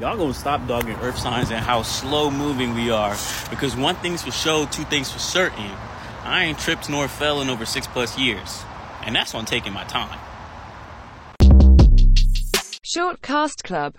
Y'all gonna stop dogging earth signs and how slow moving we are. Because one thing's for sure, two things for certain. I ain't tripped nor fell in over six plus years. And that's on taking my time. Short Cast Club